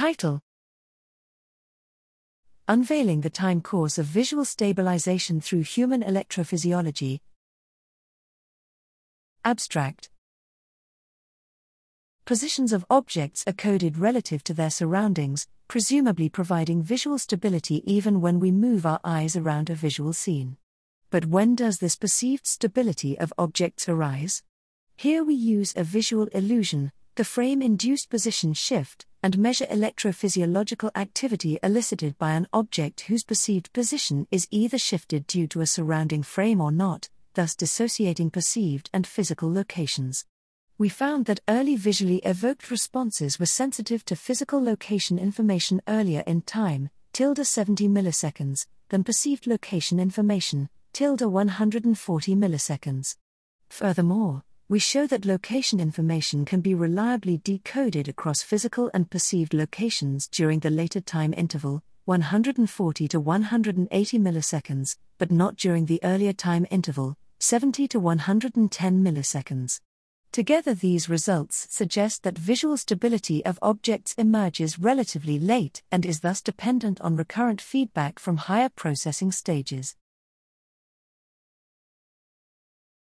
Title Unveiling the Time Course of Visual Stabilization Through Human Electrophysiology. Abstract Positions of objects are coded relative to their surroundings, presumably providing visual stability even when we move our eyes around a visual scene. But when does this perceived stability of objects arise? Here we use a visual illusion, the frame induced position shift, and measure electrophysiological activity elicited by an object whose perceived position is either shifted due to a surrounding frame or not, thus dissociating perceived and physical locations. We found that early visually evoked responses were sensitive to physical location information earlier in time, tilde 70 milliseconds, than perceived location information, tilde 140 milliseconds. Furthermore, we show that location information can be reliably decoded across physical and perceived locations during the later time interval, 140 to 180 milliseconds, but not during the earlier time interval, 70 to 110 milliseconds. Together, these results suggest that visual stability of objects emerges relatively late and is thus dependent on recurrent feedback from higher processing stages.